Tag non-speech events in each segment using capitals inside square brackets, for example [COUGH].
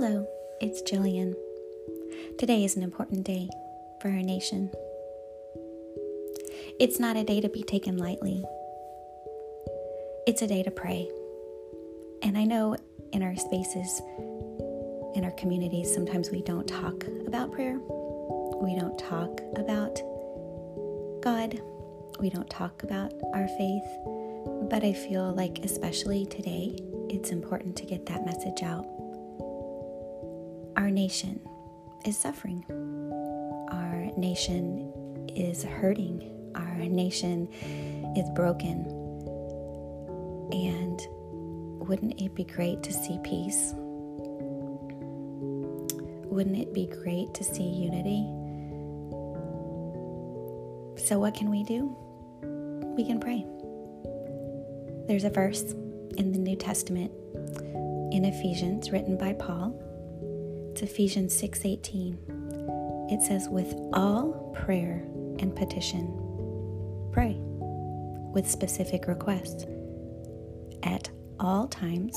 it's Jillian. Today is an important day for our nation. It's not a day to be taken lightly, it's a day to pray. And I know in our spaces, in our communities, sometimes we don't talk about prayer. We don't talk about God. We don't talk about our faith. But I feel like, especially today, it's important to get that message out. Our nation is suffering. Our nation is hurting. Our nation is broken. And wouldn't it be great to see peace? Wouldn't it be great to see unity? So, what can we do? We can pray. There's a verse in the New Testament in Ephesians written by Paul. It's Ephesians 6:18. It says with all prayer and petition pray with specific requests at all times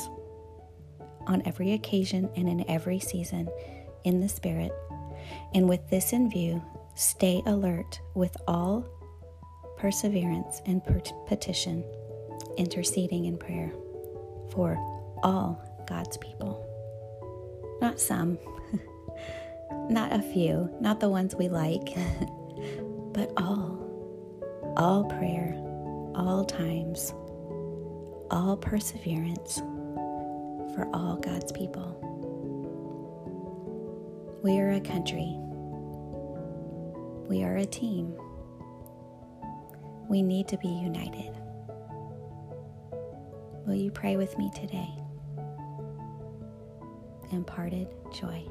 on every occasion and in every season in the spirit and with this in view stay alert with all perseverance and petition interceding in prayer for all God's people. Not some, [LAUGHS] not a few, not the ones we like, [LAUGHS] but all. All prayer, all times, all perseverance for all God's people. We are a country. We are a team. We need to be united. Will you pray with me today? Imparted joy.